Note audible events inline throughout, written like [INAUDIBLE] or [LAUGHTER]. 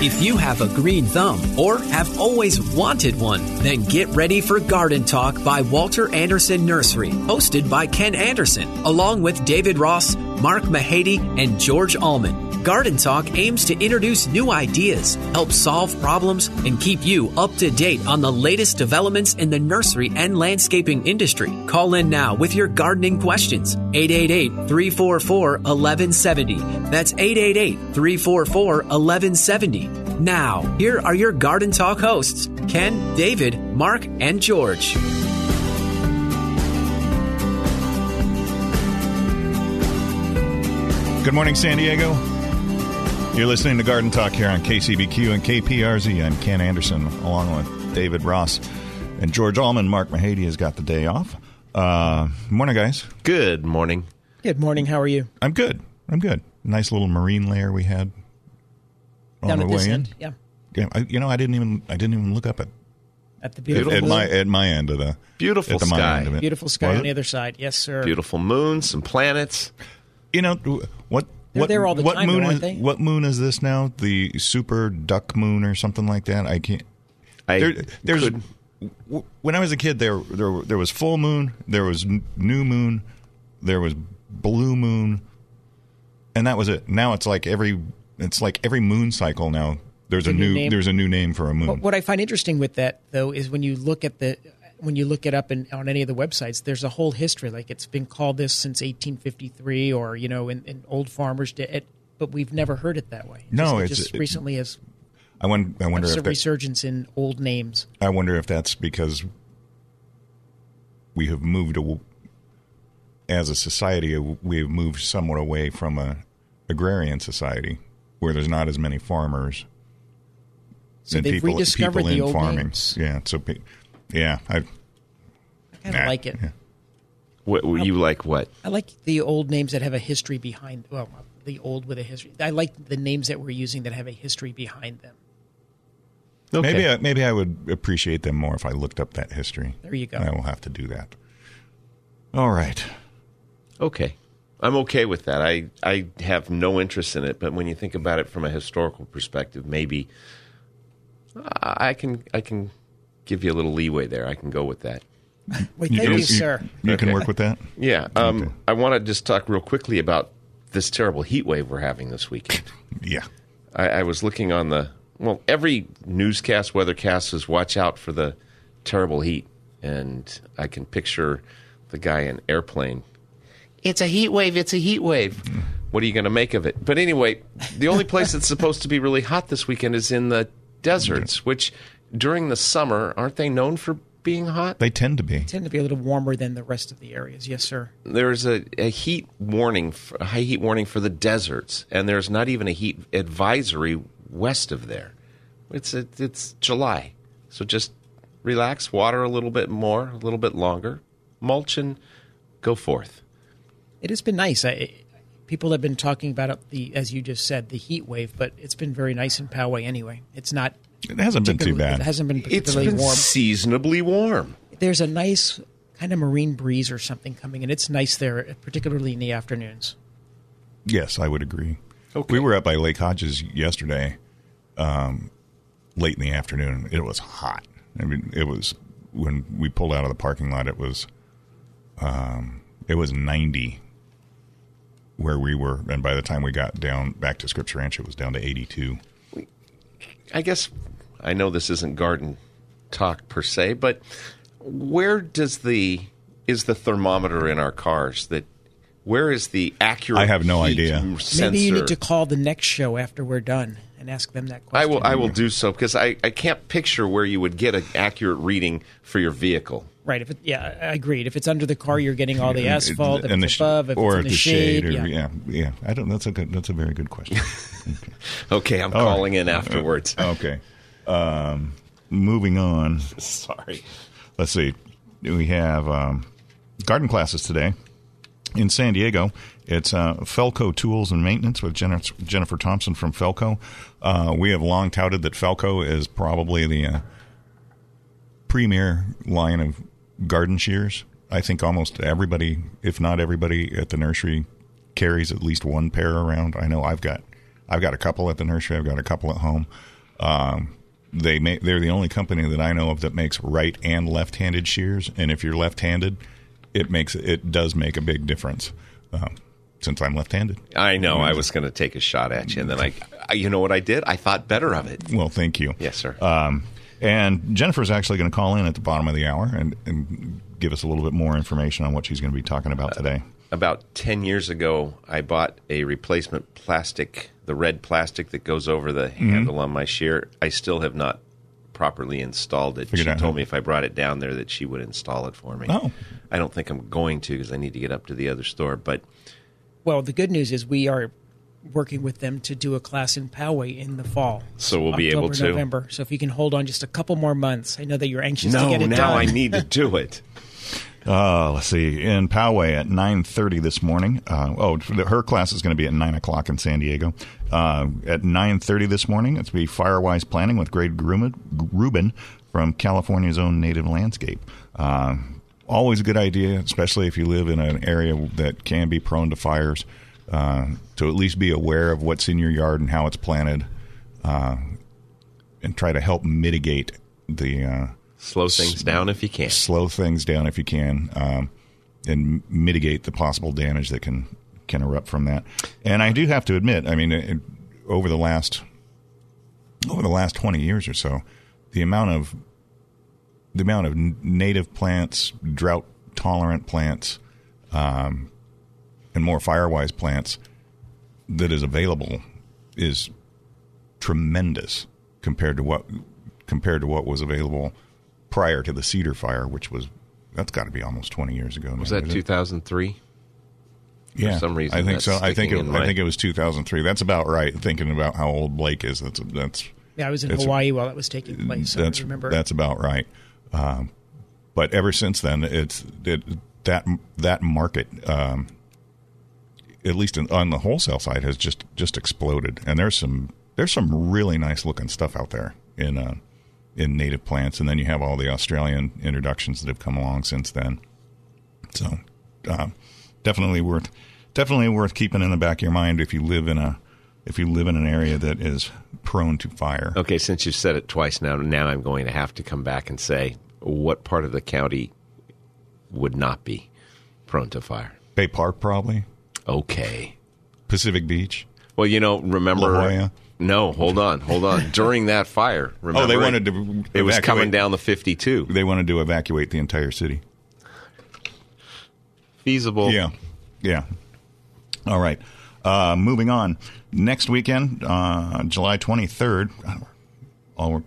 If you have a green thumb or have always wanted one, then get ready for Garden Talk by Walter Anderson Nursery, hosted by Ken Anderson, along with David Ross, Mark Mahady, and George Allman. Garden Talk aims to introduce new ideas, help solve problems, and keep you up to date on the latest developments in the nursery and landscaping industry. Call in now with your gardening questions. 888 344 1170. That's 888 344 1170. Now, here are your Garden Talk hosts Ken, David, Mark, and George. Good morning, San Diego. You're listening to Garden Talk here on KCBQ and KPRZ. I'm Ken Anderson, along with David Ross and George Allman. Mark Mahady has got the day off. Uh, morning, guys. Good morning. Good morning. How are you? I'm good. I'm good. Nice little marine layer we had on Down the at way this in. end. Yeah. Yeah, I, you know, I didn't even I didn't even look up at At the beautiful at blue- my at my end of the Beautiful at the sky. end of it. beautiful sky Was on the other side. Yes, sir. Beautiful moon, some planets. You know what? They're what there all the what time, moon though, aren't is they? what moon is this now? The super duck moon or something like that? I can't. I There, there's could- when I was a kid, there there there was full moon, there was new moon, there was blue moon, and that was it. Now it's like every it's like every moon cycle now. There's a a new new name. there's a new name for a moon. But what I find interesting with that, though, is when you look at the when you look it up in, on any of the websites, there's a whole history. Like it's been called this since 1853, or you know, in, in old farmers did it, but we've never heard it that way. No, just, it's- just it- recently has I wonder I wonder a if that, resurgence in old names. I wonder if that's because we have moved aw- as a society. We have moved somewhat away from a agrarian society where there's not as many farmers. So and they've people, rediscovered people the in old farming. names. Yeah, so pe- yeah, I I kind of nah, like it. yeah. What, you like what? I like the old names that have a history behind. Well, the old with a history. I like the names that we're using that have a history behind them. Okay. Maybe I, maybe I would appreciate them more if I looked up that history. There you go. I will have to do that. All right. Okay. I'm okay with that. I, I have no interest in it, but when you think about it from a historical perspective, maybe I can I can give you a little leeway there. I can go with that. [LAUGHS] Wait, thank you, sir. You can Okay. work with that. Yeah. Um, Okay. I want to just talk real quickly about this terrible heat wave we're having this weekend. [LAUGHS] Yeah. I, I was looking on the well, every newscast, weathercast says watch out for the terrible heat, and I can picture the guy in airplane. It's a heat wave. It's a heat wave. What are you going to make of it? But anyway, the only place that's supposed to be really hot this weekend is in the deserts, which during the summer aren't they known for being hot? They tend to be. tend to be a little warmer than the rest of the areas. Yes, sir. there's a, a heat warning, a high heat warning for the deserts, and there's not even a heat advisory west of there. It's a, it's July, so just relax, water a little bit more, a little bit longer, mulch and go forth. It has been nice. I, people have been talking about it, the, as you just said, the heat wave, but it's been very nice in Poway anyway. It's not. It hasn't been too bad. It hasn't been It's particularly been warm. seasonably warm. There's a nice kind of marine breeze or something coming, and it's nice there, particularly in the afternoons. Yes, I would agree. Okay. We were up by Lake Hodges yesterday, um, late in the afternoon. It was hot. I mean, it was when we pulled out of the parking lot. It was, um, it was ninety where we were, and by the time we got down back to Scripps Ranch, it was down to eighty-two. I guess I know this isn't garden talk per se, but where does the is the thermometer in our cars that where is the accurate I have no idea. sensor? Maybe you need to call the next show after we're done and ask them that question. I will I will do so because I, I can't picture where you would get an accurate reading for your vehicle. Right. If it, yeah, I agreed. If it's under the car, you're getting all the asphalt. If and it's the, above, if or it's in the shade, or yeah. yeah, yeah. I don't. That's a good. That's a very good question. [LAUGHS] Okay, I'm All right. calling in afterwards. [LAUGHS] okay. Um, moving on. [LAUGHS] Sorry. Let's see. We have um, garden classes today in San Diego. It's uh, Felco Tools and Maintenance with Jennifer, Jennifer Thompson from Felco. Uh, we have long touted that Felco is probably the uh, premier line of garden shears. I think almost everybody, if not everybody, at the nursery carries at least one pair around. I know I've got, I've got a couple at the nursery. I've got a couple at home. Um, they make, they're the only company that I know of that makes right and left-handed shears. And if you're left-handed, it makes it does make a big difference. Um, since I'm left-handed. I know. I was going to take a shot at you, and then I, I, you know what I did? I thought better of it. Well, thank you. Yes, sir. Um, and Jennifer's actually going to call in at the bottom of the hour and, and give us a little bit more information on what she's going to be talking about today. About 10 years ago, I bought a replacement plastic, the red plastic that goes over the Mm-hmm. handle on my shear. I still have not properly installed it. Figured she out told how- me if I brought it down there that she would install it for me. Oh. I don't think I'm going to because I need to get up to the other store. But Well, the good news is we are working with them to do a class in Poway in the fall. So we'll be able to? November. So if you can hold on just a couple more months, I know that you're anxious to get it now done. I need to do it. [LAUGHS] Uh, let's see. In Poway at 9.30 this morning. Uh, oh, her class is going to be at 9 o'clock in San Diego. Uh, at 9.30 this morning, it's going to be Firewise Planning with Greg Rubin, Rubin from California's own native landscape. Uh, always a good idea, especially if you live in an area that can be prone to fires, uh, to at least be aware of what's in your yard and how it's planted, uh, and try to help mitigate the uh, Slow things down if you can. slow things down if you can, um, and mitigate the possible damage that can can erupt from that. And I do have to admit, I mean, it, over the last over the last twenty years or so, the amount of the amount of n- native plants, drought tolerant plants, um, and more firewise plants that is available is tremendous compared to what compared to what was available prior to the cedar fire, which was that's got to be almost twenty years ago. Was now, that isn't it? 2003? Yeah, some reason I think so. I think it, I think it was 2003. That's about right. Thinking about how old Blake is, that's that's yeah, I was in It's- Hawaii while that was taking place. So that's I remember. that's about right. Um, but ever since then, it's it, that that market, um, at least in, on the wholesale side, has just just exploded. And there's some there's some really nice looking stuff out there in uh, in native plants. And then you have all the Australian introductions that have come along since then. So um, definitely worth definitely worth keeping in the back of your mind if you live in a if you live in an area that is prone to fire. Okay, since you've said it twice now, now I'm going to have to come back and say what part of the county would not be prone to fire. Bay Park, probably. Okay. Pacific Beach. Well, you know, remember. No, hold on, hold on. [LAUGHS] During that fire, remember Oh, they wanted to. It was coming down the 52. They wanted to evacuate the entire city. Feasible. Yeah, yeah. All right. Uh, moving on. Next weekend, uh, July twenty third. All we're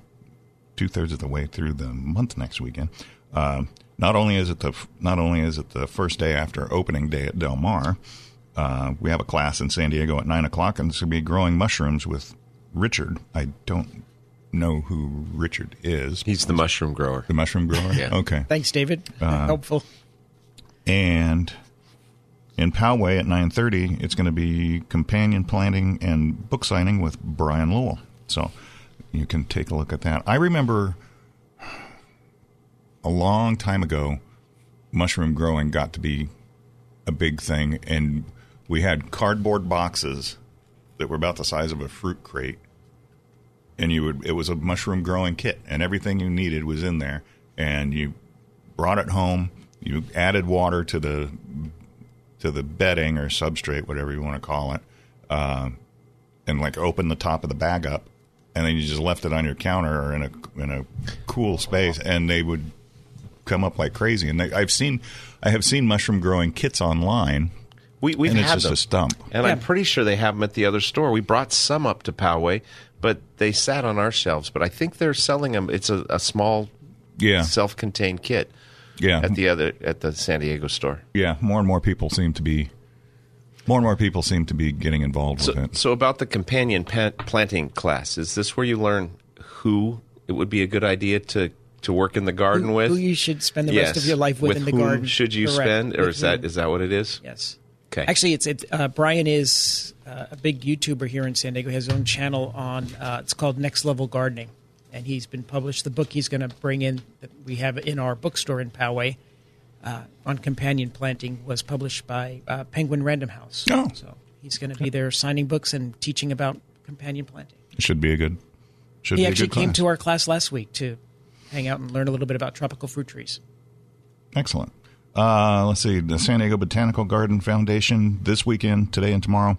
two thirds of the way through the month next weekend. Uh, not only is it the not only is it the first day after opening day at Del Mar, uh, we have a class in San Diego at nine o'clock, and it's going to be growing mushrooms with Richard. I don't know who Richard is. He's the mushroom grower. The mushroom grower. [LAUGHS] Yeah. Okay. Thanks, David. Uh, [LAUGHS] Helpful. and in Poway at 9.30 it's going to be companion planting and book signing with brian lowell so you can take a look at that i remember a long time ago mushroom growing got to be a big thing and we had cardboard boxes that were about the size of a fruit crate and you would it was a mushroom growing kit and everything you needed was in there and you brought it home you added water to the to the bedding or substrate whatever you want to call it um, and like opened the top of the bag up and then you just left it on your counter or in a in a cool space and they would come up like crazy and they, I've seen I have seen mushroom growing kits online We, we've and it's had just them. a stump And I'm pretty sure they have them at the other store. We brought some up to Poway, but they sat on our shelves. But I think they're selling them. It's a, a small, yeah self-contained kit. Yeah. at the other at the San Diego store. Yeah, more and more people seem to be more and more people seem to be getting involved So, with it. so about the companion pa- planting class, is this where you learn who it would be a good idea to to work in the garden who, with? who you should spend the yes. rest of your life with, with in the garden. Should you Correct. spend, or With is that whom. is that what it is? Yes. Okay. Actually, it's it. Uh, Brian is uh, a big YouTuber here in San Diego. He has his own channel on. Uh, it's called Next Level Gardening, and he's been published. The book he's going to bring in that we have in our bookstore in Poway uh, on companion planting was published by uh, Penguin Random House. Oh. so he's going to be there signing books and teaching about companion planting. Should be a good. Should he be a actually good came class. to our class last week to hang out and learn a little bit about tropical fruit trees. Excellent. Uh, let's see. The San Diego Botanical Garden Foundation this weekend, today and tomorrow.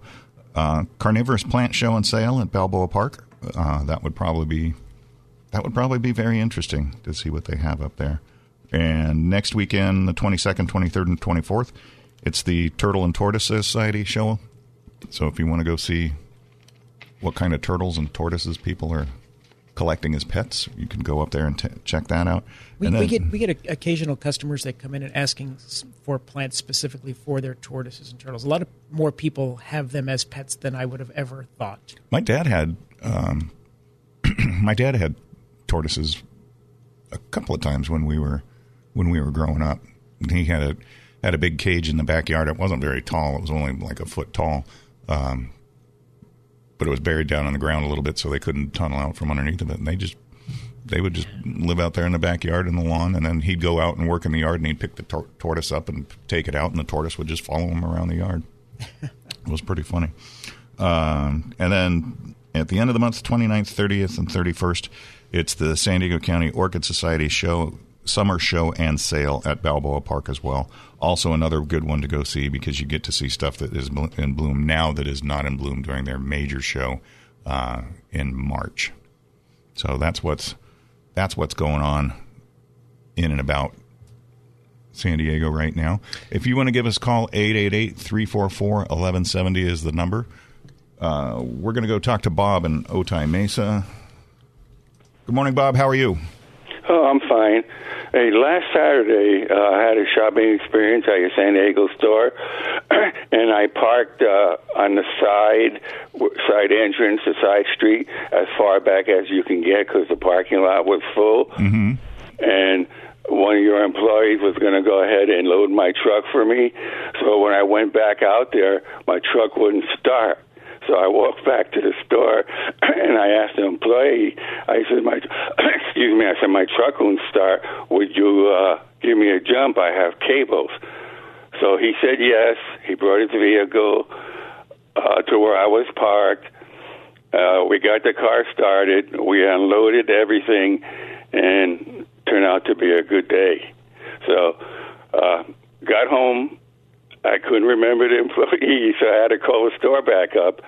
Uh, carnivorous plant show and sale at Balboa Park. Uh, that would probably be that would probably be very interesting to see what they have up there. And next weekend, the twenty second, twenty third, and twenty fourth, it's the Turtle and Tortoise Society show. So if you want to go see what kind of turtles and tortoises people are collecting as pets, you can go up there and t- check that out. We, And we get we get a, occasional customers that come in and asking for plants specifically for their tortoises and turtles. A lot of more people have them as pets than I would have ever thought. My dad had um, [CLEARS THROAT] my dad had tortoises a couple of times when we were when we were growing up. He had a had a big cage in the backyard. It wasn't very tall. It was only like a foot tall, um, but it was buried down in the ground a little bit, so they couldn't tunnel out from underneath of it. And they just they would just live out there in the backyard in the lawn, and then he'd go out and work in the yard, and he'd pick the tor- tortoise up and take it out, and the tortoise would just follow him around the yard. [LAUGHS] it was pretty funny. Um, and then at the end of the month, 29th, 30th, and 31st, it's the San Diego County Orchid Society show, summer show and sale at Balboa Park as well. Also, another good one to go see because you get to see stuff that is in bloom now that is not in bloom during their major show uh, in March. So that's what's that's what's going on in and about San Diego right now. If you want to give us a call, 888-344-1170 is the number. Uh, we're going to go talk to Bob in Otay Mesa. Good morning, Bob. How are you? Oh, I'm fine. Hey, last Saturday, uh, I had a shopping experience at your San Diego store, [CLEARS THROAT] and I parked uh, on the side side entrance, the side street, as far back as you can get because the parking lot was full. Mm-hmm. And one of your employees was going to go ahead and load my truck for me. So when I went back out there, my truck wouldn't start. So I walked back to the store [CLEARS THROAT] and I asked the employee, I said, my, [CLEARS THROAT] excuse me, I said, my truck won't start. Would you uh, give me a jump? I have cables. So he said yes. He brought his vehicle uh, to where I was parked. Uh, we got the car started. We unloaded everything and turned out to be a good day. So uh, got home. I couldn't remember the employee, so I had to call the store back up.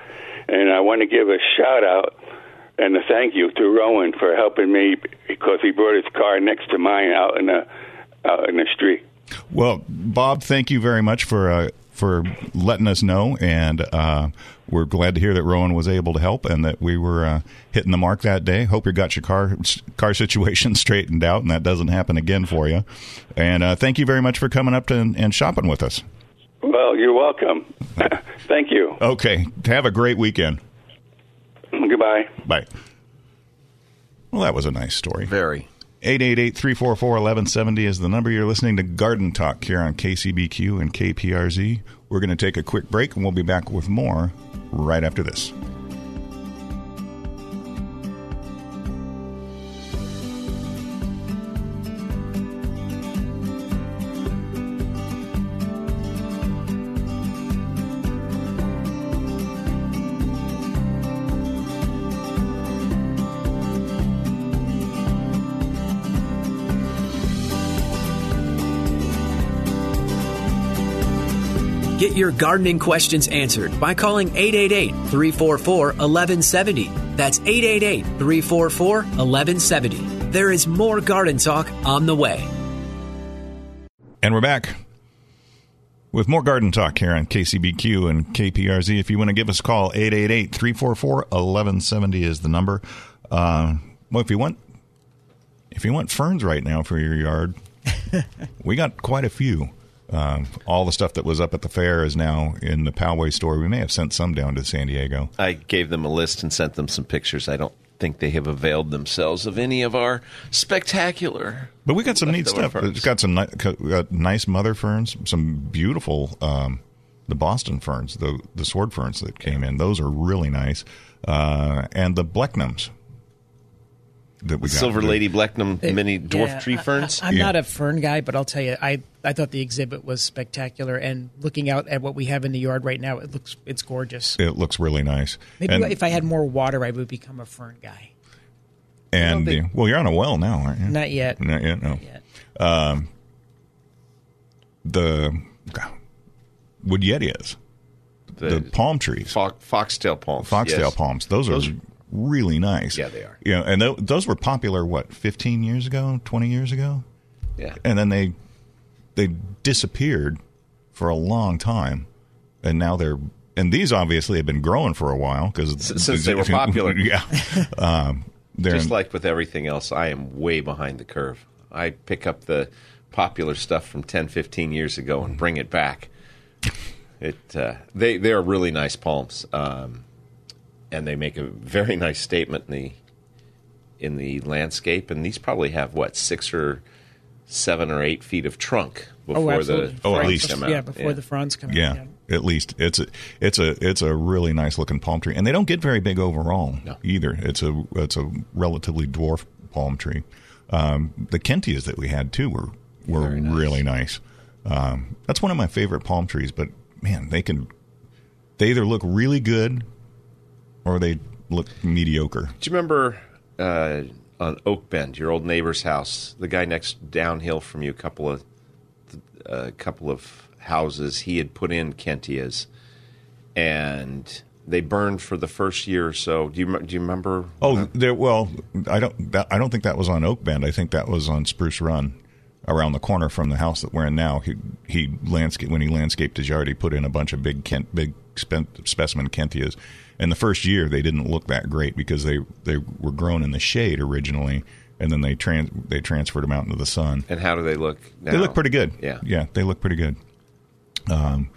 And I want to give a shout out and a thank you to Rowan for helping me because he brought his car next to mine out in the out in the street. Well, Bob, thank you very much for uh, for letting us know, and uh, we're glad to hear that Rowan was able to help and that we were uh, hitting the mark that day. Hope you got your car car situation [LAUGHS] straightened out, and that doesn't happen again for you. And uh, thank you very much for coming up to, and shopping with us. Well, you're welcome. [LAUGHS] thank you. Okay, have a great weekend. Goodbye. Bye. Well, that was a nice story. Very. 888-344-1170 is the number you're listening to Garden Talk here on KCBQ and KPRZ. We're going to take a quick break and we'll be back with more right after this. Get your gardening questions answered by calling 888 344 1170. That's 888 344 1170. There is more garden talk on the way. And we're back with more garden talk here on KCBQ and KPRZ. If you want to give us a call, 888-344-1170 is the number. Uh, well, if you want if you want ferns right now for your yard, [LAUGHS] we got quite a few. Um, all the stuff that was up at the fair is now in the Poway store. We may have sent some down to San Diego. I gave them a list and sent them some pictures. I don't think they have availed themselves of any of our spectacular. But we got some neat stuff. ferns. It's got some ni- got nice mother ferns, some beautiful um, the Boston ferns, the the sword ferns that came in. Those are really nice, uh, and the Blechnums that we got. Silver Lady Blechnum mini dwarf Yeah, tree ferns. I, am Yeah. not a fern guy, but I'll tell you, I I thought the exhibit was spectacular. And looking out at what we have in the yard right now, it looks it's gorgeous. It looks really nice. Maybe and, if I had more water, I would become a fern guy. and Well, the, well, you're on a well now, aren't you? Not yet. Not yet. No. yet. Um, the Wodyetias, the, palm trees, Fo- foxtail palms. foxtail yes. palms. Those, Those- are really nice. Yeah, they are. Yeah, and th- those were popular. What, 15 years ago, 20 years ago, Yeah. and then they they disappeared for a long time, and now they're and these obviously have been growing for a while because since they were popular. [LAUGHS] yeah, um, they're Just like with everything else, I am way behind the curve. I pick up the popular stuff from 10, 15 years ago and bring it back. It uh, they they are really nice palms, um, and they make a very [LAUGHS] nice statement in the in the landscape. And these probably have what six or seven or eight feet of trunk before the. Oh, at least. come out. yeah, before the fronds come out. Yeah, at least it's a it's a it's a really nice looking palm tree, and they don't get very big overall No. either. It's a it's a relatively dwarf palm tree. Um, the Kentias that we had too were were nice. really nice. Um, that's one of my favorite palm trees, but man, they can they either look really good or they look mediocre. Do you remember uh, on Oak Bend, your old neighbor's house, the guy next downhill from you, a couple of a couple of houses, he had put in Kentias, and they burned for the first year or so. Do you do you remember? Oh, there. Well, I don't. That, I don't think that was on Oak Bend. I think that was on Spruce Run, around the corner from the house that we're in now. He he landscape when he landscaped his yard. He put in a bunch of big Kent, big spe- specimen Kentias. And the first year they didn't look that great because they they were grown in the shade originally, and then they trans they transferred them out into the sun. And how do they look? Now? They look pretty good. Yeah. yeah, they look pretty good. Um,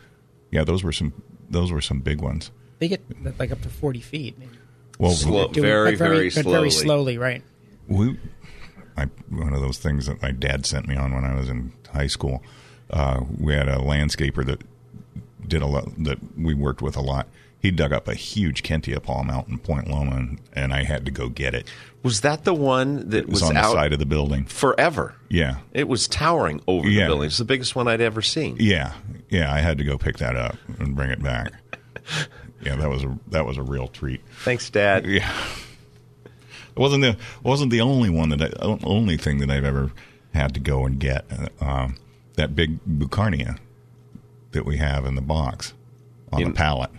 yeah, those were some those were some big ones. They get like up to forty feet. Well, Slow, Doing- very, but very, slowly. very slowly, right? we I, one of those things that my dad sent me on when I was in high school. Uh, we had a landscaper that did a lot that we worked with a lot. He dug up a huge Kentia palm out in Point Loma, and, and I had to go get it. Was that the one that It was, was, on the side of the building. forever? Yeah, It was towering over Yeah. the building. It's the biggest one I'd ever seen. yeah, yeah. I had to go pick that up and bring it back. [LAUGHS] Yeah, that was a that was a real treat. Thanks, Dad. Yeah, it wasn't the wasn't the only one that I, only thing that I've ever had to go and get. Uh, um, that big Beaucarnea that we have in the box on In- the pallet.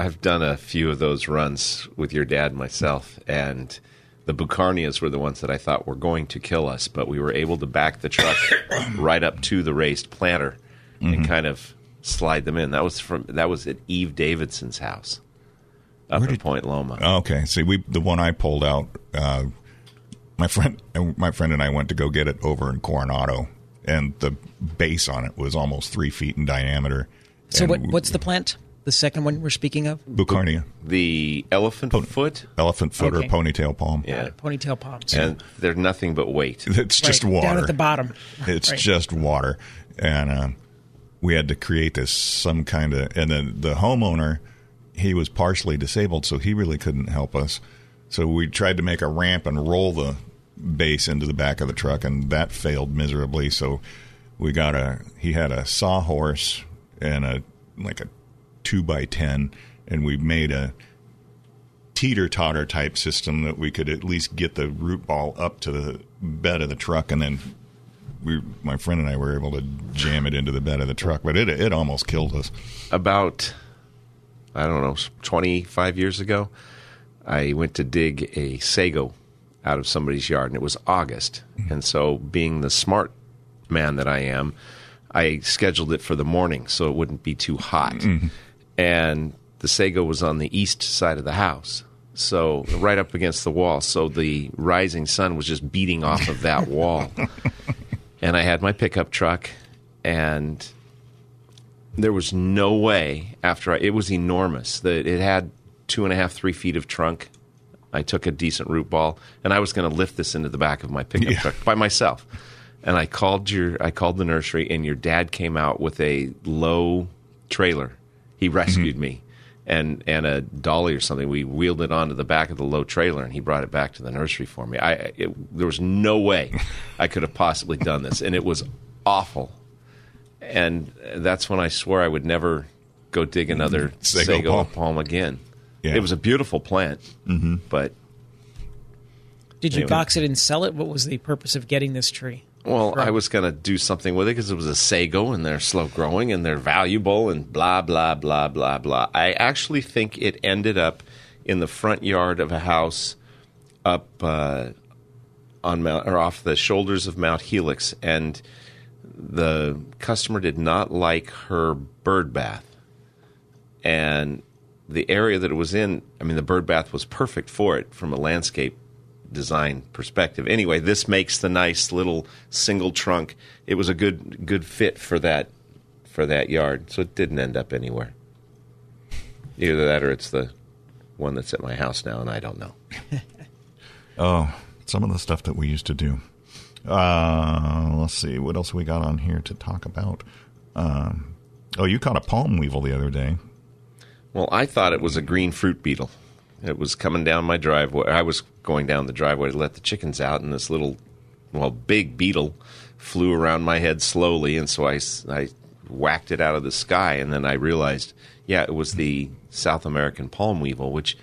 I've done a few of those runs with your dad and myself, and the Beaucarneas were the ones that I thought were going to kill us, but we were able to back the truck [COUGHS] right up to the raised planter Mm-hmm. and kind of slide them in. That was from that was at Eve Davidson's house up Where at did- Point Loma. Okay, see, we the one I pulled out. Uh, my friend, my friend and I went to go get it over in Coronado, and the base on it was almost three feet in diameter. So what, what's the plant? The second one we're speaking of? Beaucarnea? the elephant foot, Elephant foot Okay. or ponytail palm? yeah, Ponytail palms. and they're nothing but weight. [LAUGHS] It's just Right, water. down at the bottom. [LAUGHS] It's Right. just water, and um, we had to create this some kind of. And then the homeowner, he was partially disabled, so he really couldn't help us. So we tried to make a ramp and roll the base into the back of the truck, and that failed miserably. So we got a. He had a sawhorse and a like a two by ten, and we made a teeter totter type system that we could at least get the root ball up to the bed of the truck, and then we, my friend and I, were able to jam it into the bed of the truck. But it it almost killed us. about I don't know, 25 years ago, I went to dig a sago out of somebody's yard, and it was August. Mm-hmm. And so, being the smart man that I am, I scheduled it for the morning so it wouldn't be too hot. Mm-hmm. And the sago was on the east side of the house. So, right up against the wall. So, the rising sun was just beating off of that wall. [LAUGHS] and I had my pickup truck, and there was no way after I, it was enormous. That it had two and a half, three feet of trunk. I took a decent root ball, and I was going to lift this into the back of my pickup Yeah. truck by myself. And I called your, I called the nursery, and your dad came out with a low trailer. He mm-hmm. rescued me, and and a dolly or something. We wheeled it onto the back of the low trailer, and he brought it back to the nursery for me. I it, there was no way [LAUGHS] I could have possibly done this, and it was awful. And that's when I swore I would never go dig another [LAUGHS] Sago sago, palm. palm. again. Yeah. It was a beautiful plant, mm-hmm. but Did you Anyway. box it and sell it? What was the purpose of getting this tree? Well, Right. I was going to do something with it because it was a sago and they're slow growing and they're valuable and blah, blah, blah, blah, blah. I actually think it ended up in the front yard of a house up uh, on Mount, or off the shoulders of Mount Helix. And the customer did not like her bird bath. And the area that it was in, I mean, the bird bath was perfect for it from a landscape design perspective. Anyway, this makes the nice little single trunk. It was a good good fit for that for that yard, so it didn't end up anywhere. Either that or it's the one that's at my house now, and I don't know. [LAUGHS] Oh, some of the stuff that we used to do. Uh, let's see. What else we got on here to talk about? Um, oh, you caught a palm weevil the other day. Well, I thought it was a green fruit beetle. It was coming down my driveway. I was going down the driveway to let the chickens out, and this little, well, big beetle flew around my head slowly, and so I, I whacked it out of the sky, and then I realized, yeah, it was the South American palm weevil, which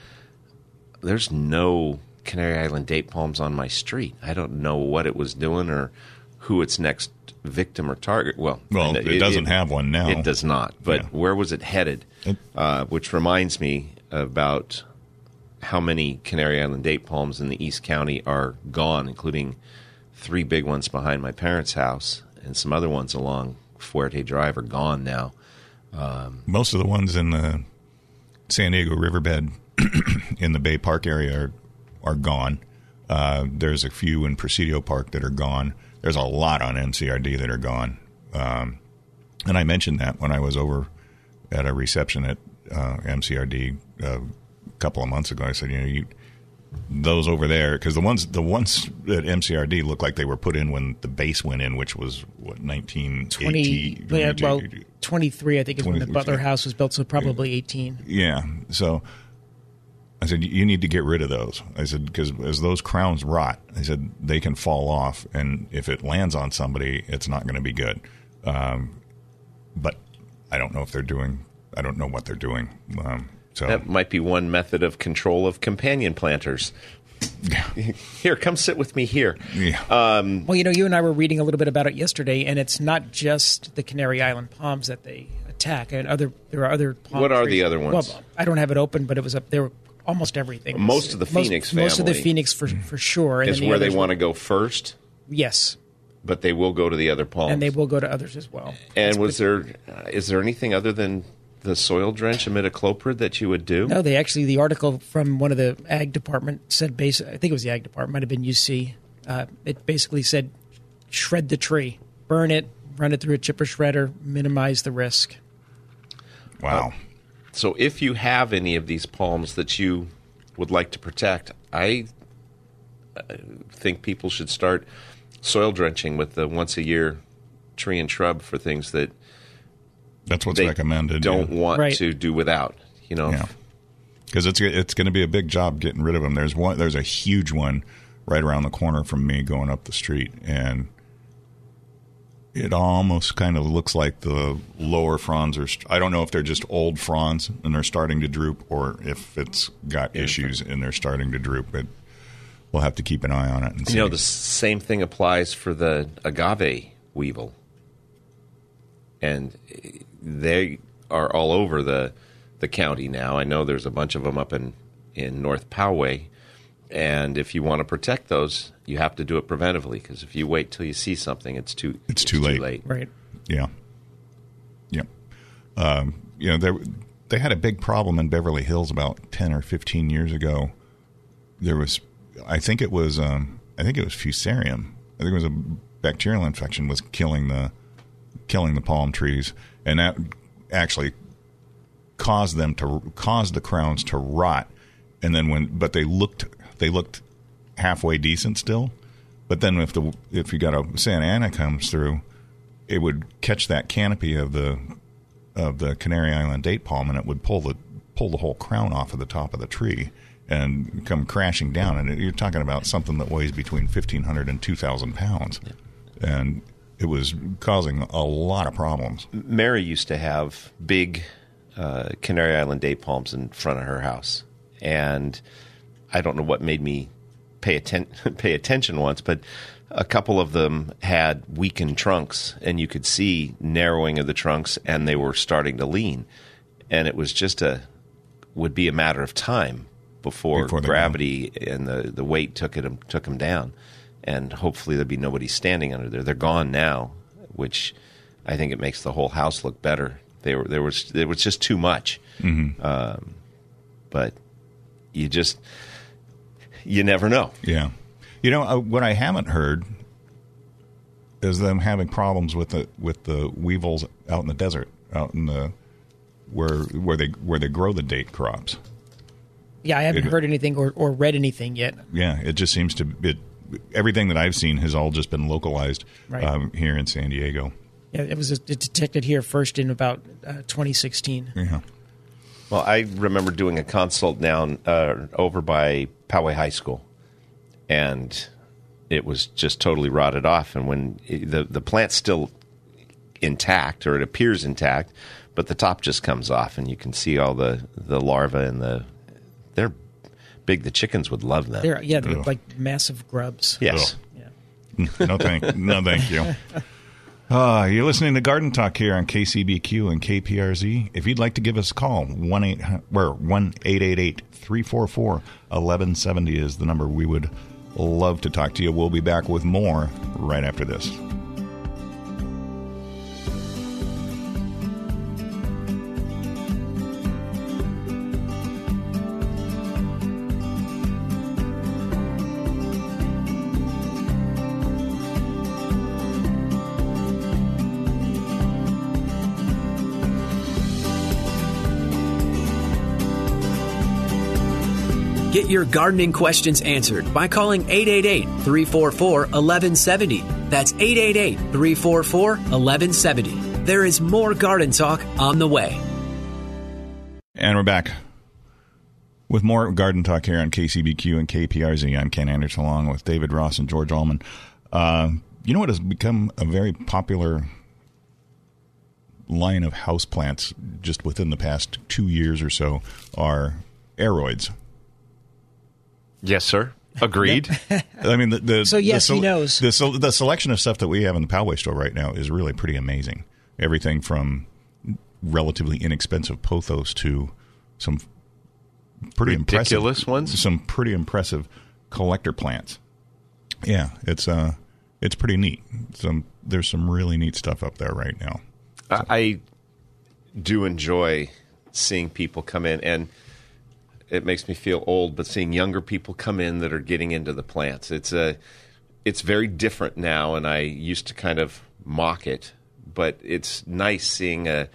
there's no Canary Island date palms on my street. I don't know what it was doing or who its next victim or target. Well, Well, it doesn't have one now. It does not. But Yeah. where was it headed? It- uh, which reminds me about how many Canary Island date palms in the East County are gone, including three big ones behind my parents' house and some other ones along Fuerte Drive are gone now. Most of the ones in the San Diego riverbed [CLEARS THROAT] in the Bay Park area are, are gone. Uh, there's a few in Presidio Park that are gone. There's a lot on MCRD that are gone. Um, and I mentioned that when I was over at a reception at uh, MCRD a couple of months ago. I said, you know, you, those over there, because the ones the ones at MCRD look like they were put in when the base went in, which was what 1980. 20, yeah, well, 23, I think, is when the Butler. House was built, so probably 18. Yeah. So I said, you need to get rid of those. I said, because as those crowns rot, I said, they can fall off. And if it lands on somebody, it's not going to be good. Um, but I don't know if they're doing, I don't know what they're doing. Um, so That might be one method of control of companion planters. [LAUGHS] here, come sit with me here. yeah. Well, you know, you and I were reading a little bit about it yesterday, and it's not just the Canary Island palms that they attack. And other there are other. Palm What are trees. the other ones? Well, I don't have it open, but it was up there. Almost everything. Most of the Phoenix most, of the Phoenix for for sure. And is then the where they want to go first, Yes, but they will go to the other palms. and they will go to others as well. And was there uh, is there anything other than the soil drench imidacloprid that you would do? No, they actually the article from one of the ag department said base. I think it was the ag department, might have been UC. Uh, it basically said shred the tree, burn it, run it through a chipper shredder, minimize the risk. wow. So if you have any of these palms that you would like to protect, I uh, think people should start soil drenching with the once a year tree and shrub for things that That's what's they recommended. don't yeah. want Right. to do without. You know, Yeah. Because it's it's going to be a big job getting rid of them. There's one. There's a huge one right around the corner from me going up the street, and it almost kind of looks like the lower fronds are. I don't know if they're just old fronds and they're starting to droop, or if it's got issues and they're starting to droop. But we'll have to keep an eye on it and see. You know, the same thing applies for the agave weevil. And they are all over the the county now. I know there's a bunch of them up in, in North Poway. And if you want to protect those, you have to do it preventively because if you wait till you see something, it's too It's too late. Right. Yeah. Yep. Um, you know, they they had a big problem in Beverly Hills about ten or fifteen years ago. There was, I think it was, um, I think it was Fusarium. I think it was a bacterial infection was killing the killing the palm trees, and that actually caused them to cause the crowns to rot. And then when, but they looked they looked halfway decent still. But then if the if you got a Santa Ana comes through, it would catch that canopy of the of the Canary Island date palm, and it would pull the pull the whole crown off of the top of the tree and come crashing down. And you're talking about something that weighs between 1,500 and 2,000 pounds. And it was causing a lot of problems. Mary used to have big uh, Canary Island date palms in front of her house. And I don't know what made me pay, atten- [LAUGHS] pay attention once, but a couple of them had weakened trunks, and you could see narrowing of the trunks, and they were starting to lean. And it was just a would be a matter of time before, Before gravity and the, the weight took it took them down, and hopefully there'd be nobody standing under there. They're gone now, which I think it makes the whole house look better. They were there was there was just too much, um, but you just you never know. Yeah. You know uh, what I haven't heard is them having problems with the with the weevils out in the desert, out in the where where they where they grow the date crops. Yeah, I haven't It- heard anything or, or read anything yet. Yeah, it just seems to it. Everything that I've seen has all just been localized Right. um, here in San Diego. Yeah, it was detected here first in about uh, 2016. Yeah. Well, I remember doing a consult down uh, over by Poway High School, and it was just totally rotted off. And when it, the the plant's still intact, or it appears intact, but the top just comes off, and you can see all the the larvae and the they're big. The chickens would love them. They're yeah, they're Ugh. like massive grubs. yes. Yeah. [LAUGHS] no thank no thank you. [LAUGHS] Uh, you're listening to Garden Talk here on KCBQ and KPRZ. If you'd like to give us a call, one eight where one eight eight eight three four four eleven seventy is the number. We would love to talk to you. We'll be back with more right after this. Get your gardening questions answered by calling 888 344 1170. That's 888 344 1170. There is more garden talk on the way. And we're back with more Garden Talk here on KCBQ and KPRZ. I'm Ken Anderson along with David Ross and George Allman. Uh, you know what has become a very popular line of houseplants just within the past two years or so are aroids. Yes, sir. Agreed. [LAUGHS] I mean, the, the So, yes, the he knows. the, sel- the selection of stuff that we have in the Poway store right now is really pretty amazing. Everything from relatively inexpensive pothos to some pretty Ridiculous impressive ones? some pretty impressive collector plants. Yeah, it's uh, it's pretty neat. Some there's some really neat stuff up there right now. I, I do enjoy seeing people come in, and it makes me feel old. But seeing younger people come in that are getting into the plants, it's a, it's very different now. And I used to kind of mock it, but it's nice seeing a,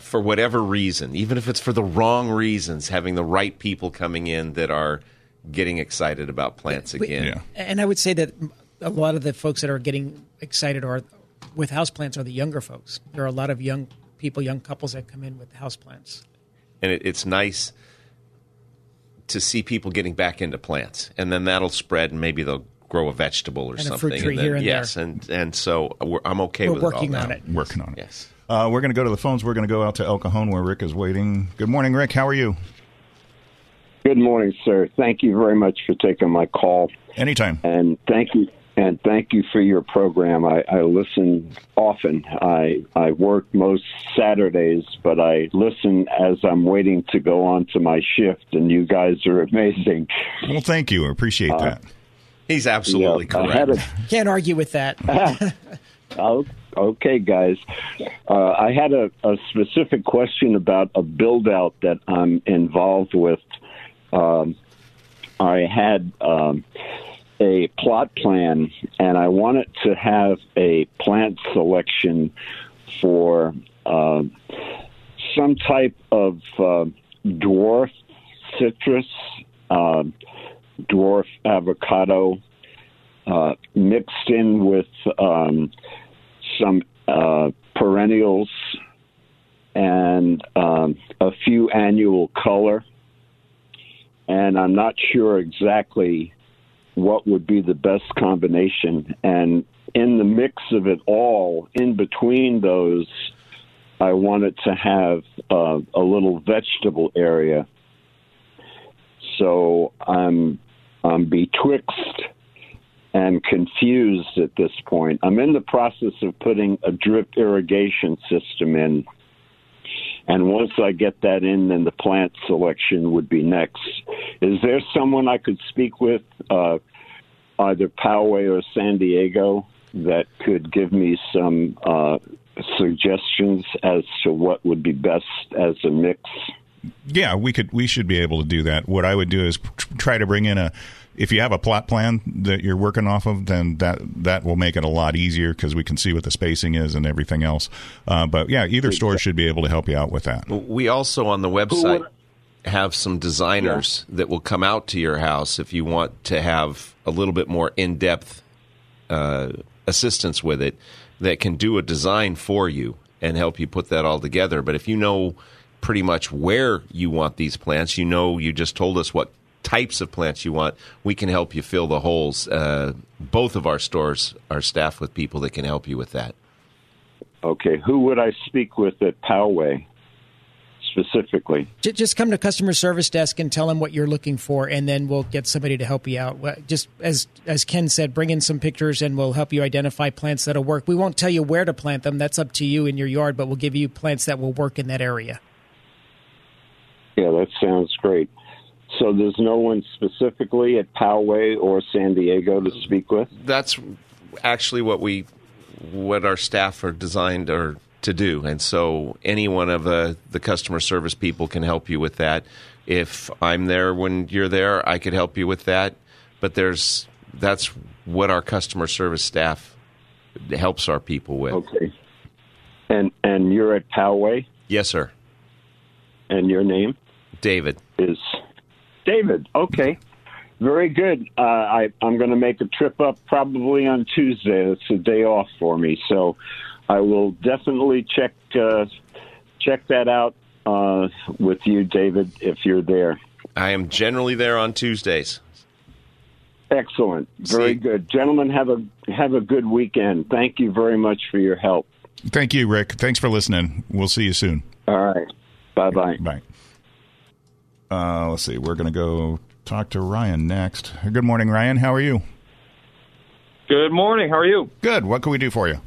for whatever reason, even if it's for the wrong reasons, having the right people coming in that are getting excited about plants again. Yeah. And I would say that a lot of the folks that are getting excited are with houseplants are the younger folks. There are a lot of young people, young couples that come in with houseplants. and it, it's nice to see people getting back into plants, and then that'll spread, and maybe they'll grow a vegetable or And a something. fruit tree and then, here and yes, there. and and so we're, I'm okay We're with working it all on now. it. Working on it. Yes. Uh, we're going to go to the phones. We're going to go out to El Cajon where Rick is waiting. Good morning, Rick. How are you? Good morning, sir. Thank you very much for taking my call, Anytime. and thank you and thank you for your program. I, I listen often. I I work most Saturdays, but I listen as I'm waiting to go on to my shift. And you guys are amazing. Well, thank you. I appreciate that. He's absolutely Yeah, correct. a Can't argue with that. [LAUGHS] Oh, okay, guys. Uh, I had a, a specific question about a build out that I'm involved with. Um, I had um, a plot plan, and I wanted to have a plant selection for uh, some type of uh, dwarf citrus, uh, dwarf avocado, uh, mixed in with um, some uh, perennials and um, a few annual color. And I'm not sure exactly what would be the best combination. And in the mix of it all, in between those, I wanted to have uh, a little vegetable area. So I'm I'm betwixt and confused at this point. I'm in the process of putting a drip irrigation system in. And once I get that in, then the plant selection would be next. Is there someone I could speak with, uh, either Poway or San Diego, that could give me some uh, suggestions as to what would be best as a mix? Yeah, we could. We should be able to do that. What I would do is try to bring in a. If you have a plot plan that you're working off of, then that that will make it a lot easier because we can see what the spacing is and everything else. Uh, but yeah, either store should be able to help you out with that. We also on the website have some designers yeah. that will come out to your house if you want to have a little bit more in depth uh, assistance with it that can do a design for you and help you put that all together. But if you know pretty much where you want these plants. You know, you just told us what types of plants you want. We can help you fill the holes. Uh, both of our stores are staffed with people that can help you with that. Okay, who would I speak with at Poway? specifically? Just come to customer service desk and tell them what you're looking for, and then we'll get somebody to help you out. Just as as Ken said, bring in some pictures, and we'll help you identify plants that'll work. We won't tell you where to plant them; that's up to you in your yard. But we'll give you plants that will work in that area. Yeah, that sounds great. So there's no one specifically at Poway or San Diego to speak with. That's actually what we, what our staff are designed or to do, and so any one of the the customer service people can help you with that. If I'm there when you're there, I could help you with that. But there's that's what our customer service staff helps our people with. Okay. And and you're at Poway? Yes, sir. And your name? David. Is David. Okay. Very good. Uh, I, I'm going to make a trip up probably on Tuesday. It's a day off for me, so I will definitely check uh, check that out uh, with you, David, if you're there. I am generally there on Tuesdays. Excellent. Very See? good, gentlemen. Have a have a good weekend. Thank you very much for your help. Thank you, Rick. Thanks for listening. We'll see you soon. All right. Bye bye. Uh, let's see. We're going to go talk to Ryan next. Good morning, Ryan. How are you? Good morning. How are you? Good. What can we do for you?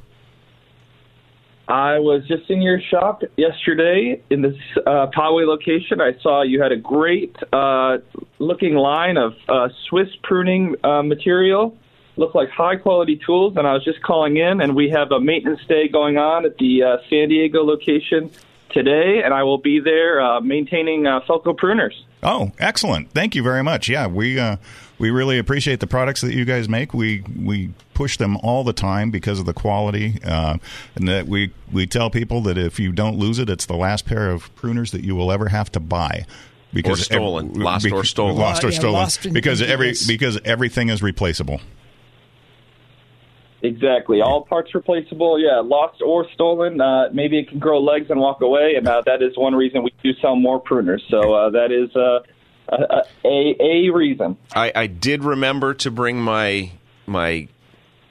I was just in your shop yesterday in this uh, Poway location. I saw you had a great uh, looking line of uh, Swiss pruning uh, material. Looked like high quality tools, and I was just calling in. And we have a maintenance day going on at the uh, San Diego location today, and I will be there uh, maintaining uh, Felco pruners. Oh, excellent! Thank you very much. Yeah, we uh, we really appreciate the products that you guys make. We we push them all the time because of the quality, uh, and that we we tell people that if you don't lose it, it's the last pair of pruners that you will ever have to buy. Because or stolen, every, lost or stolen, lost or stolen, lost because every because everything is replaceable. Exactly. All parts replaceable. Yeah, lost or stolen. Uh, maybe it can grow legs and walk away, and uh, that is one reason we do sell more pruners. So uh, that is uh, a, a, a reason. I, I did remember to bring my my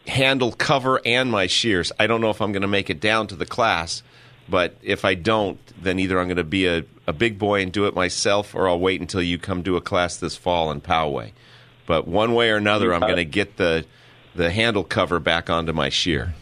handle cover and my shears. I don't know if I'm going to make it down to the class, but if I don't, then either I'm going to be a, a big boy and do it myself, or I'll wait until you come do a class this fall in Poway. But one way or another, I'm going to get the the handle cover back onto my shear.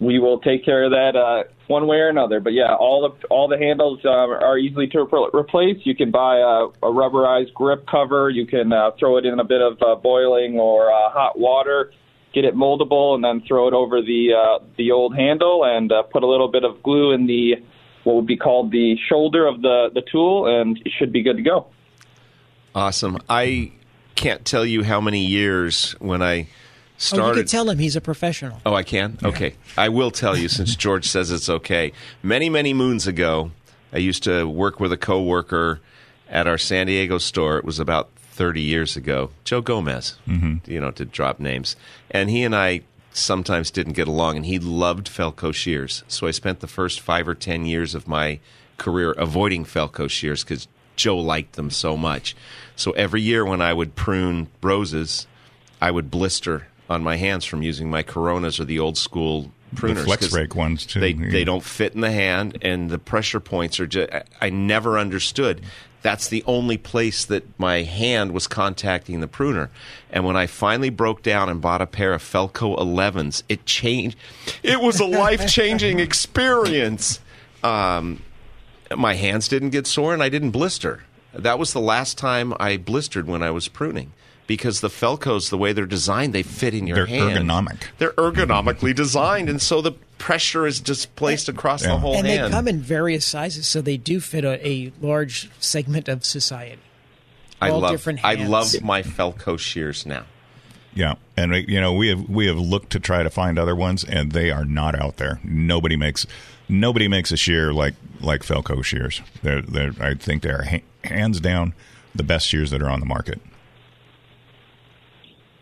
We will take care of that uh, one way or another. But yeah, all the all the handles uh, are easily to replace. You can buy a, a rubberized grip cover. You can uh, throw it in a bit of uh, boiling or uh, hot water, get it moldable, and then throw it over the uh, the old handle and uh, put a little bit of glue in the what would be called the shoulder of the the tool, and it should be good to go. Awesome. I can't tell you how many years when I Oh, you started. can tell him he's a professional. Oh, I can? Okay. I will tell you since [LAUGHS] George says it's okay. Many, many moons ago, I used to work with a coworker at our San Diego store. It was about 30 years ago. Joe Gomez, mm-hmm. you know, to drop names. And he and I sometimes didn't get along, and he loved Felco shears. So I spent the first five or 10 years of my career avoiding Felco shears because Joe liked them so much. So every year when I would prune roses, I would blister on my hands from using my Coronas or the old school pruners. flex 'cause rake ones, too, They yeah. they don't fit in the hand, and the pressure points are just. I never understood. That's the only place that my hand was contacting the pruner. And when I finally broke down and bought a pair of Felco 11s, it changed. It was a life changing [LAUGHS] experience. Um, my hands didn't get sore and I didn't blister. That was the last time I blistered when I was pruning because the Felcos, the way they're designed, they fit in your They're hand. ergonomic. They're ergonomically designed, and so the pressure is displaced across the whole and hand. they come in various sizes, so they do fit a, a large segment of society. I love. different I love my Felco shears now. Yeah, and we- you know we have we have looked to try to find other ones, and they are not out there. Nobody makes nobody makes a shear like like Felco shears. They're, they're I think they're ha- hands down the best shears that are on the market.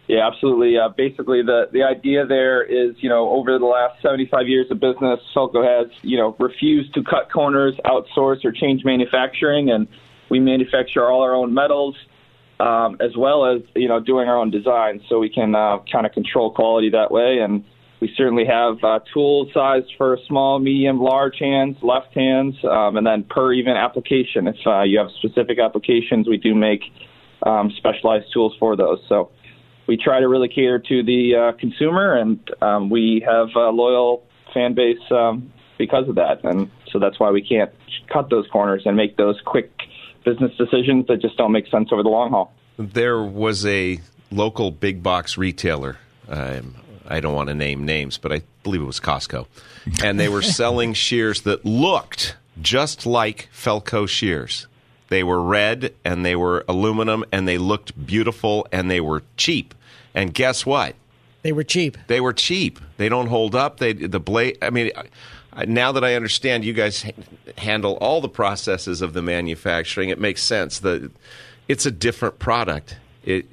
Yeah, absolutely. Uh, basically, the the idea there is, you know, over the last 75 years of business, Felco has, you know, refused to cut corners, outsource, or change manufacturing, and we manufacture all our own metals, um, as well as, you know, doing our own designs, so we can uh, kind of control quality that way. And we certainly have uh, tool sized for small, medium, large hands, left hands, um, and then per even application. If uh, you have specific applications, we do make um, specialized tools for those. So we try to really cater to the uh, consumer, and um, we have a loyal fan base um, because of that. And so that's why we can't cut those corners and make those quick business decisions that just don't make sense over the long haul. There was a local big box retailer. Um, I don't want to name names, but I believe it was Costco, and they were [LAUGHS] selling shears that looked just like Felco shears. They were red and they were aluminum and they looked beautiful and they were cheap. And guess what? They were cheap. They were cheap. They don't hold up. They the blade. I mean, I- now that I understand, you guys ha- handle all the processes of the manufacturing. It makes sense. The it's a different product. It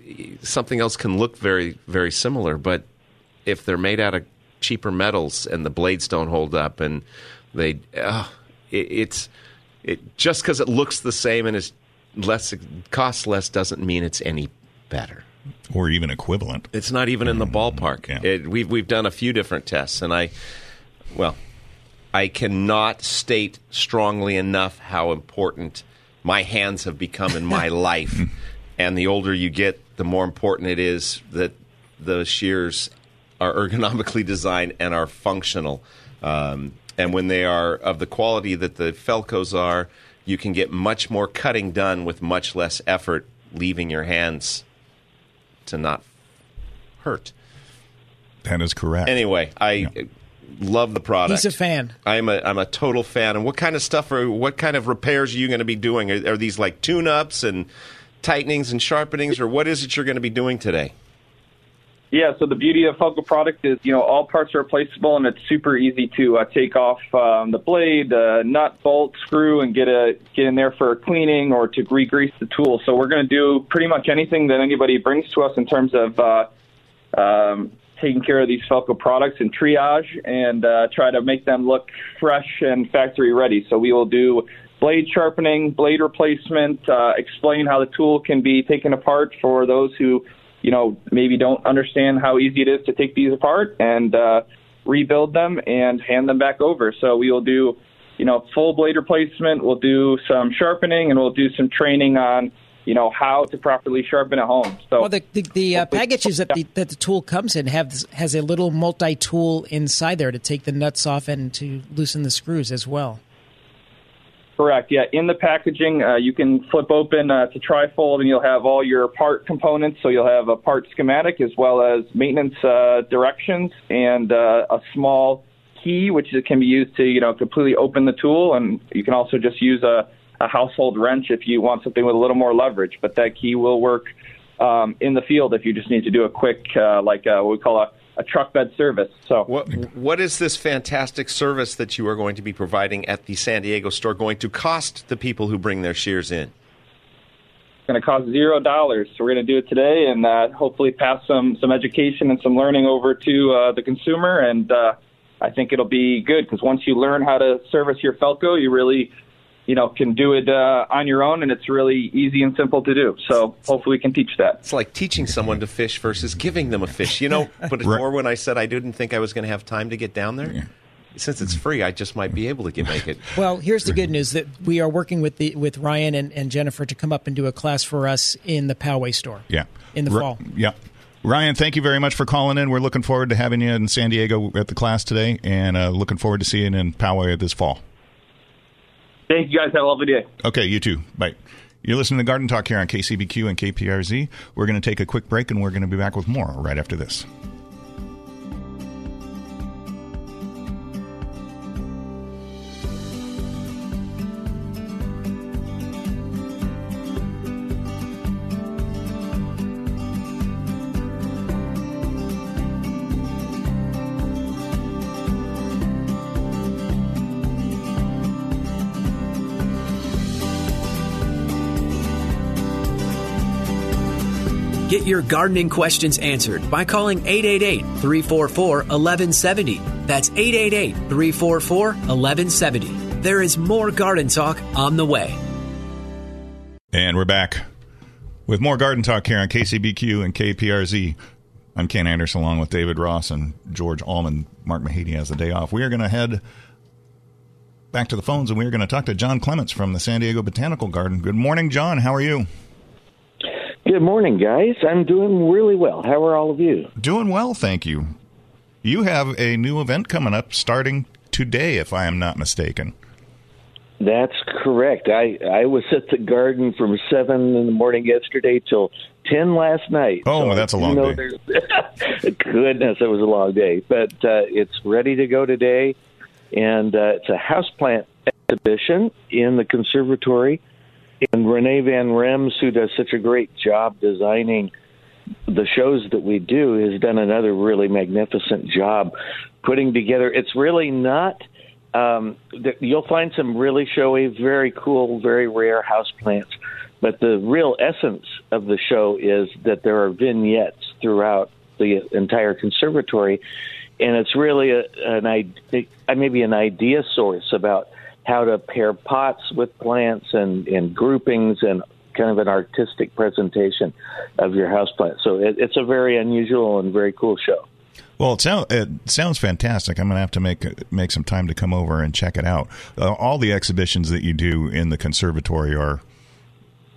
something else can look very very similar, but if they're made out of cheaper metals and the blades don't hold up and they, uh, it, it's it just because it looks the same and is less costs less doesn't mean it's any better or even equivalent. it's not even in the ballpark. It, we've we've done a few different tests, and I, well, I cannot state strongly enough how important my hands have become in my [LAUGHS] life. And the older you get, the more important it is that the shears are ergonomically designed and are functional. Um, and when they are of the quality that the Felcos are, you can get much more cutting done with much less effort, leaving your hands to not hurt. That is correct. Anyway, I love the product. He's a fan. I'm a I'm a total fan. And what kind of stuff are what kind of repairs are you going to be doing? Are, are these like tune ups and tightenings and sharpenings, or what is it you're going to be doing today? Yeah, so the beauty of Felco product is, you know, all parts are replaceable and it's super easy to uh, take off um, the blade, uh, nut, bolt, screw, and get a get in there for a cleaning or to re-grease the tool. So we're going to do pretty much anything that anybody brings to us in terms of uh, um, taking care of these Felco products and triage and uh, try to make them look fresh and factory ready. So we will do blade sharpening, blade replacement, uh, explain how the tool can be taken apart for those who, you know, maybe don't understand how easy it is to take these apart and uh, rebuild them and hand them back over. So we will do, you know, full blade replacement. We'll do some sharpening and we'll do some training on, you know, how to properly sharpen at home. So Well, the the, the uh, packages that the that the tool comes in have has a little multi tool inside there to take the nuts off and to loosen the screws as well. Correct. Yeah, in the packaging, uh, you can flip open uh, to trifold, and you'll have all your part components. So you'll have a part schematic as well as maintenance uh, directions and uh, a small key, which can be used to you know completely open the tool, and you can also just use a, a household wrench if you want something with a little more leverage. But that key will work um, in the field if you just need to do a quick, uh, like uh, what we call a, a truck bed service. So, what what is this fantastic service that you are going to be providing at the San Diego store going to cost the people who bring their shears in? It's going to cost zero dollars. So we're going to do it today, and uh, hopefully pass some some education and some learning over to uh, the consumer. And uh, I think it'll be good because once you learn how to service your Felco, you really you know, can do it uh, on your own, and it's really easy and simple to do. So hopefully, we can teach that. It's like teaching someone to fish versus giving them a fish. You know, [LAUGHS] but it's more when I said I didn't think I was going to have time to get down there. Yeah. Since it's free, I just might be able to get make it. Well, here's the good news that we are working with the with Ryan and, and Jennifer to come up and do a class for us in the Poway store. Yeah, in the R- fall. Yeah. Ryan, thank you very much for calling in. We're looking forward to having you in San Diego at the class today, and uh, looking forward to seeing you in Poway this fall. Thank you guys. Have a lovely day. Okay, you too. Bye. You're listening to Garden Talk here on KCBQ and KPRZ. We're going to take a quick break and we're going to be back with more right after this. Your gardening questions answered by calling 888 344 1170. That's 888 344 1170. There is more garden talk on the way. And we're back with more garden talk here on KCBQ and KPRZ. I'm Ken Anderson along with David Ross and George Allman. Mark Mahady has the day off. We are going to head back to the phones and we are going to talk to John Clements from the San Diego Botanical Garden. Good morning, John. How are you? Good morning, guys. I'm doing really well. How are all of you? Doing well, thank you. You have a new event coming up starting today, if I am not mistaken. That's correct. I I was at the garden from seven in the morning yesterday till ten last night. Oh, so that's a long day. [LAUGHS] goodness, it was a long day. But uh, it's ready to go today, and uh, it's a houseplant exhibition in the conservatory and Renee Van Rems, who does such a great job designing the shows that we do, has done another really magnificent job putting together. It's really not. Um, you'll find some really showy, very cool, very rare house plants, but the real essence of the show is that there are vignettes throughout the entire conservatory, and it's really a, an idea, maybe an idea source about how to pair pots with plants and, and groupings and kind of an artistic presentation of your houseplant. So it, it's a very unusual and very cool show. Well, it, sound, it sounds fantastic. I'm going to have to make make some time to come over and check it out. Uh, all the exhibitions that you do in the conservatory are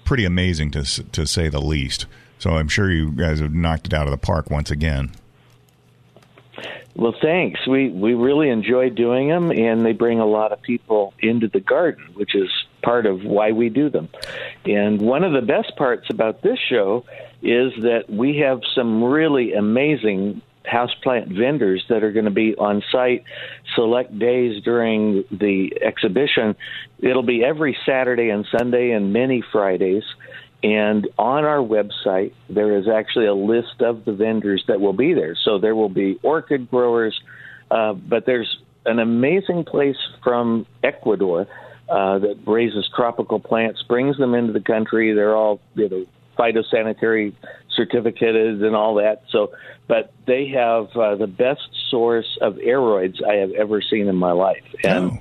pretty amazing to to say the least. So I'm sure you guys have knocked it out of the park once again. Well, thanks. We we really enjoy doing them, and they bring a lot of people into the garden, which is part of why we do them. And one of the best parts about this show is that we have some really amazing houseplant vendors that are going to be on site select days during the exhibition. It'll be every Saturday and Sunday and many Fridays. And on our website, there is actually a list of the vendors that will be there. So there will be orchid growers, uh, but there's an amazing place from Ecuador uh, that raises tropical plants, brings them into the country. They're all you know phytosanitary certificated and all that. So, but they have uh, the best source of aroids I have ever seen in my life, and. Oh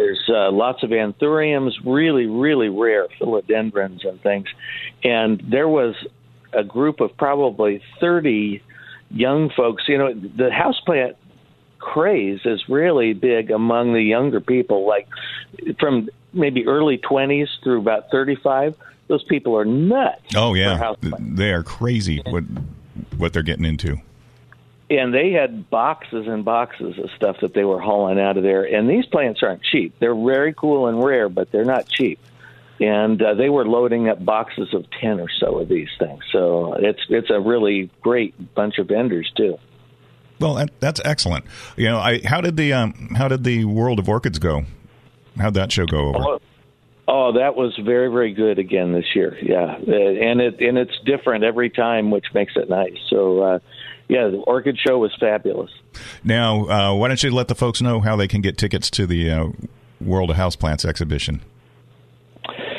there's uh, lots of anthuriums, really, really rare philodendrons and things. And there was a group of probably 30 young folks. You know, the houseplant craze is really big among the younger people, like from maybe early 20s through about 35. Those people are nuts. Oh, yeah. They are crazy what, what they're getting into and they had boxes and boxes of stuff that they were hauling out of there. And these plants aren't cheap. They're very cool and rare, but they're not cheap. And uh, they were loading up boxes of ten or so of these things. So it's it's a really great bunch of vendors too. Well, that's excellent. You know, I how did the um, how did the World of Orchids go? How'd that show go over? Oh, oh that was very, very good again this year. Yeah, Uh, and it and it's different every time, which makes it nice. So, uh, yeah, the Orchid Show was fabulous. Now, uh, why don't you let the folks know how they can get tickets to the uh, World of Houseplants exhibition?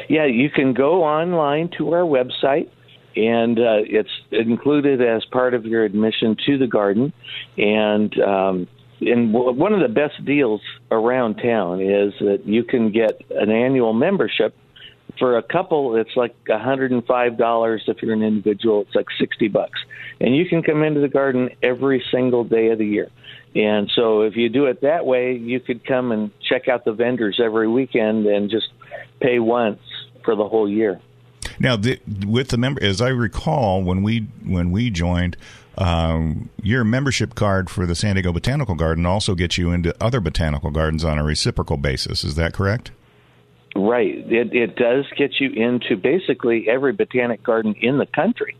Yeah, you can go online to our website, and uh, it's included as part of your admission to the garden. And um, and w- one of the best deals around town is that you can get an annual membership. For a couple, it's like $105. If you're an individual, it's like 60 bucks. And you can come into the garden every single day of the year. And so if you do it that way, you could come and check out the vendors every weekend and just pay once for the whole year. Now, the, with the member, as I recall, when we when we joined, um, your membership card for the San Diego Botanical Garden also gets you into other botanical gardens on a reciprocal basis. Is that correct? Right. It, it does get you into basically every botanic garden in the country,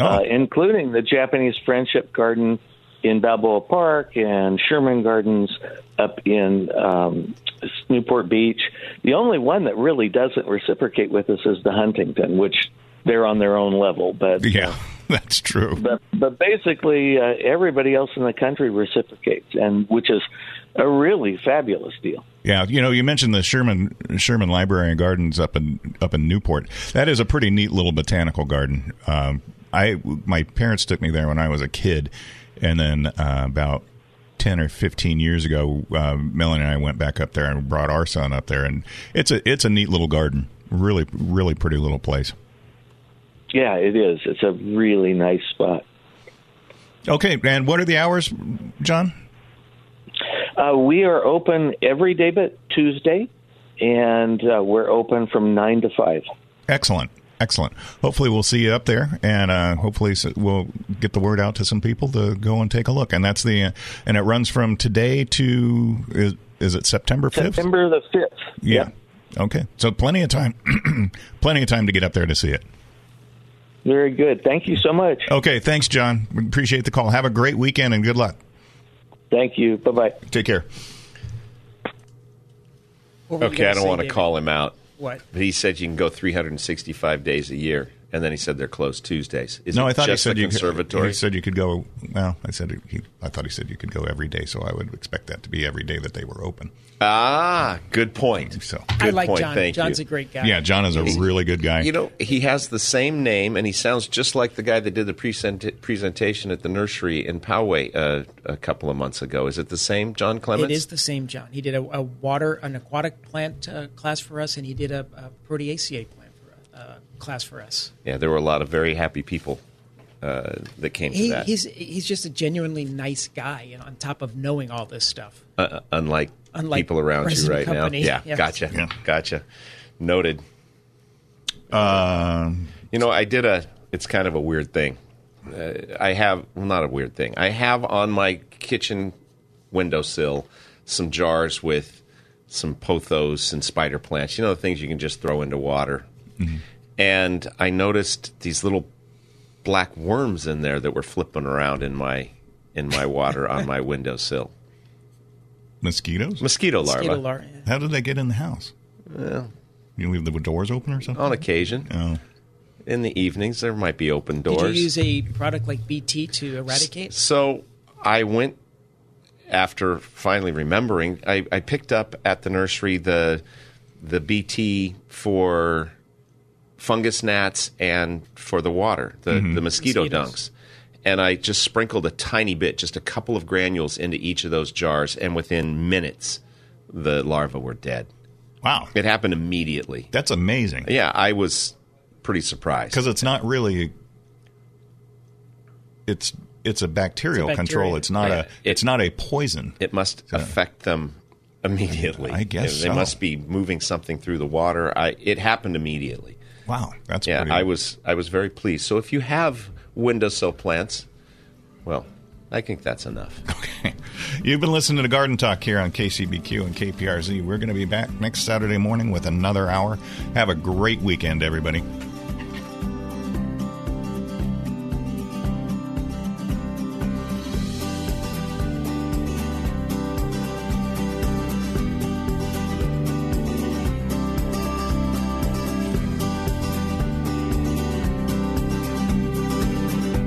uh, including the Japanese Friendship Garden in Balboa Park and Sherman Gardens up in um, Newport Beach. The only one that really doesn't reciprocate with us is the Huntington, which they're on their own level. But yeah, [LAUGHS] that's true. But but basically, uh, everybody else in the country reciprocates, and which is a really fabulous deal. Yeah, you know, you mentioned the Sherman Sherman Library and Gardens up in up in Newport. That is a pretty neat little botanical garden. Um, I my parents took me there when I was a kid, and then uh, about ten or fifteen years ago, uh, Melanie and I went back up there and brought our son up there, and it's a it's a neat little garden. Really, really pretty little place. Yeah, it is. It's a really nice spot. Okay, and what are the hours, John? Uh, we are open every day but Tuesday, and uh, we're open from 9 to 5. Excellent. Excellent. Hopefully, we'll see you up there, and uh, hopefully, we'll get the word out to some people to go and take a look. And that's the, uh, and it runs from today to is, is it September fifth? September the fifth. Yeah. Okay. So plenty of time, [CLEARS THROAT] plenty of time to get up there to see it. Very good. Thank you so much. Okay. Thanks, John. We appreciate the call. Have a great weekend and good luck. Thank you. Bye bye. Take care. What were you Okay, I don't want to call him out. What? But he said you can go 365 days a year, and then he said they're closed Tuesdays. Is no, it I thought just he said you conservatory? Could, he said you could go. Well, I said he. I thought he said you could go every day, so I would expect that to be every day that they were open. Ah, good point. So I Good like point. John. Thank John's you. a great guy. Yeah, John is a really good guy. You know, he has the same name, and he sounds just like the guy that did the present- presentation at the nursery in Poway uh, a couple of months ago. Is it the same, John Clements? It is the same, John. He did a, a water, an aquatic plant uh, class for us, and he did a, a proteaceae plant for, class for us. Yeah, there were a lot of very happy people uh, that came He, to that. he's he's just a genuinely nice guy, and on top of knowing all this stuff. uh, unlike, Unlike people around you right company, now. Yeah, yes. gotcha, gotcha. Noted. Um, You know, I did a. It's kind of a weird thing. Uh, I have well, not a weird thing. I have on my kitchen windowsill some jars with some pothos and spider plants. You know, the things you can just throw into water. And I noticed these little black worms in there that were flipping around in my in my water on my [LAUGHS] windowsill. mosquitoes. Mosquito larvae. Mosquito lar- How did they get in the house? Well, You leave the doors open or something? on occasion. Oh. In the evenings, there might be open doors. Did you use a product like BT to eradicate? So I went after finally remembering. I, I picked up at the nursery the the BT for fungus gnats and for the water, the Mm-hmm. the mosquito Mosquitoes. dunks. And I just sprinkled a tiny bit, just a couple of granules into each of those jars, and within minutes, the larvae were dead. Wow, It happened immediately. that's amazing. Yeah, I was pretty surprised. Because it's not really. It's it's a bacterial It's a control. It's not Yeah, a. It's not a poison. it must affect them immediately. I guess they so. must be moving something through the water. I, it happened immediately. Wow, that's Yeah, pretty. I was I was very pleased. So if you have windowsill plants, well, I think that's enough. [LAUGHS] Okay. You've been listening to Garden Talk here on KCBQ and KPRZ. We're going to be back next Saturday morning with another hour. Have a great weekend, everybody.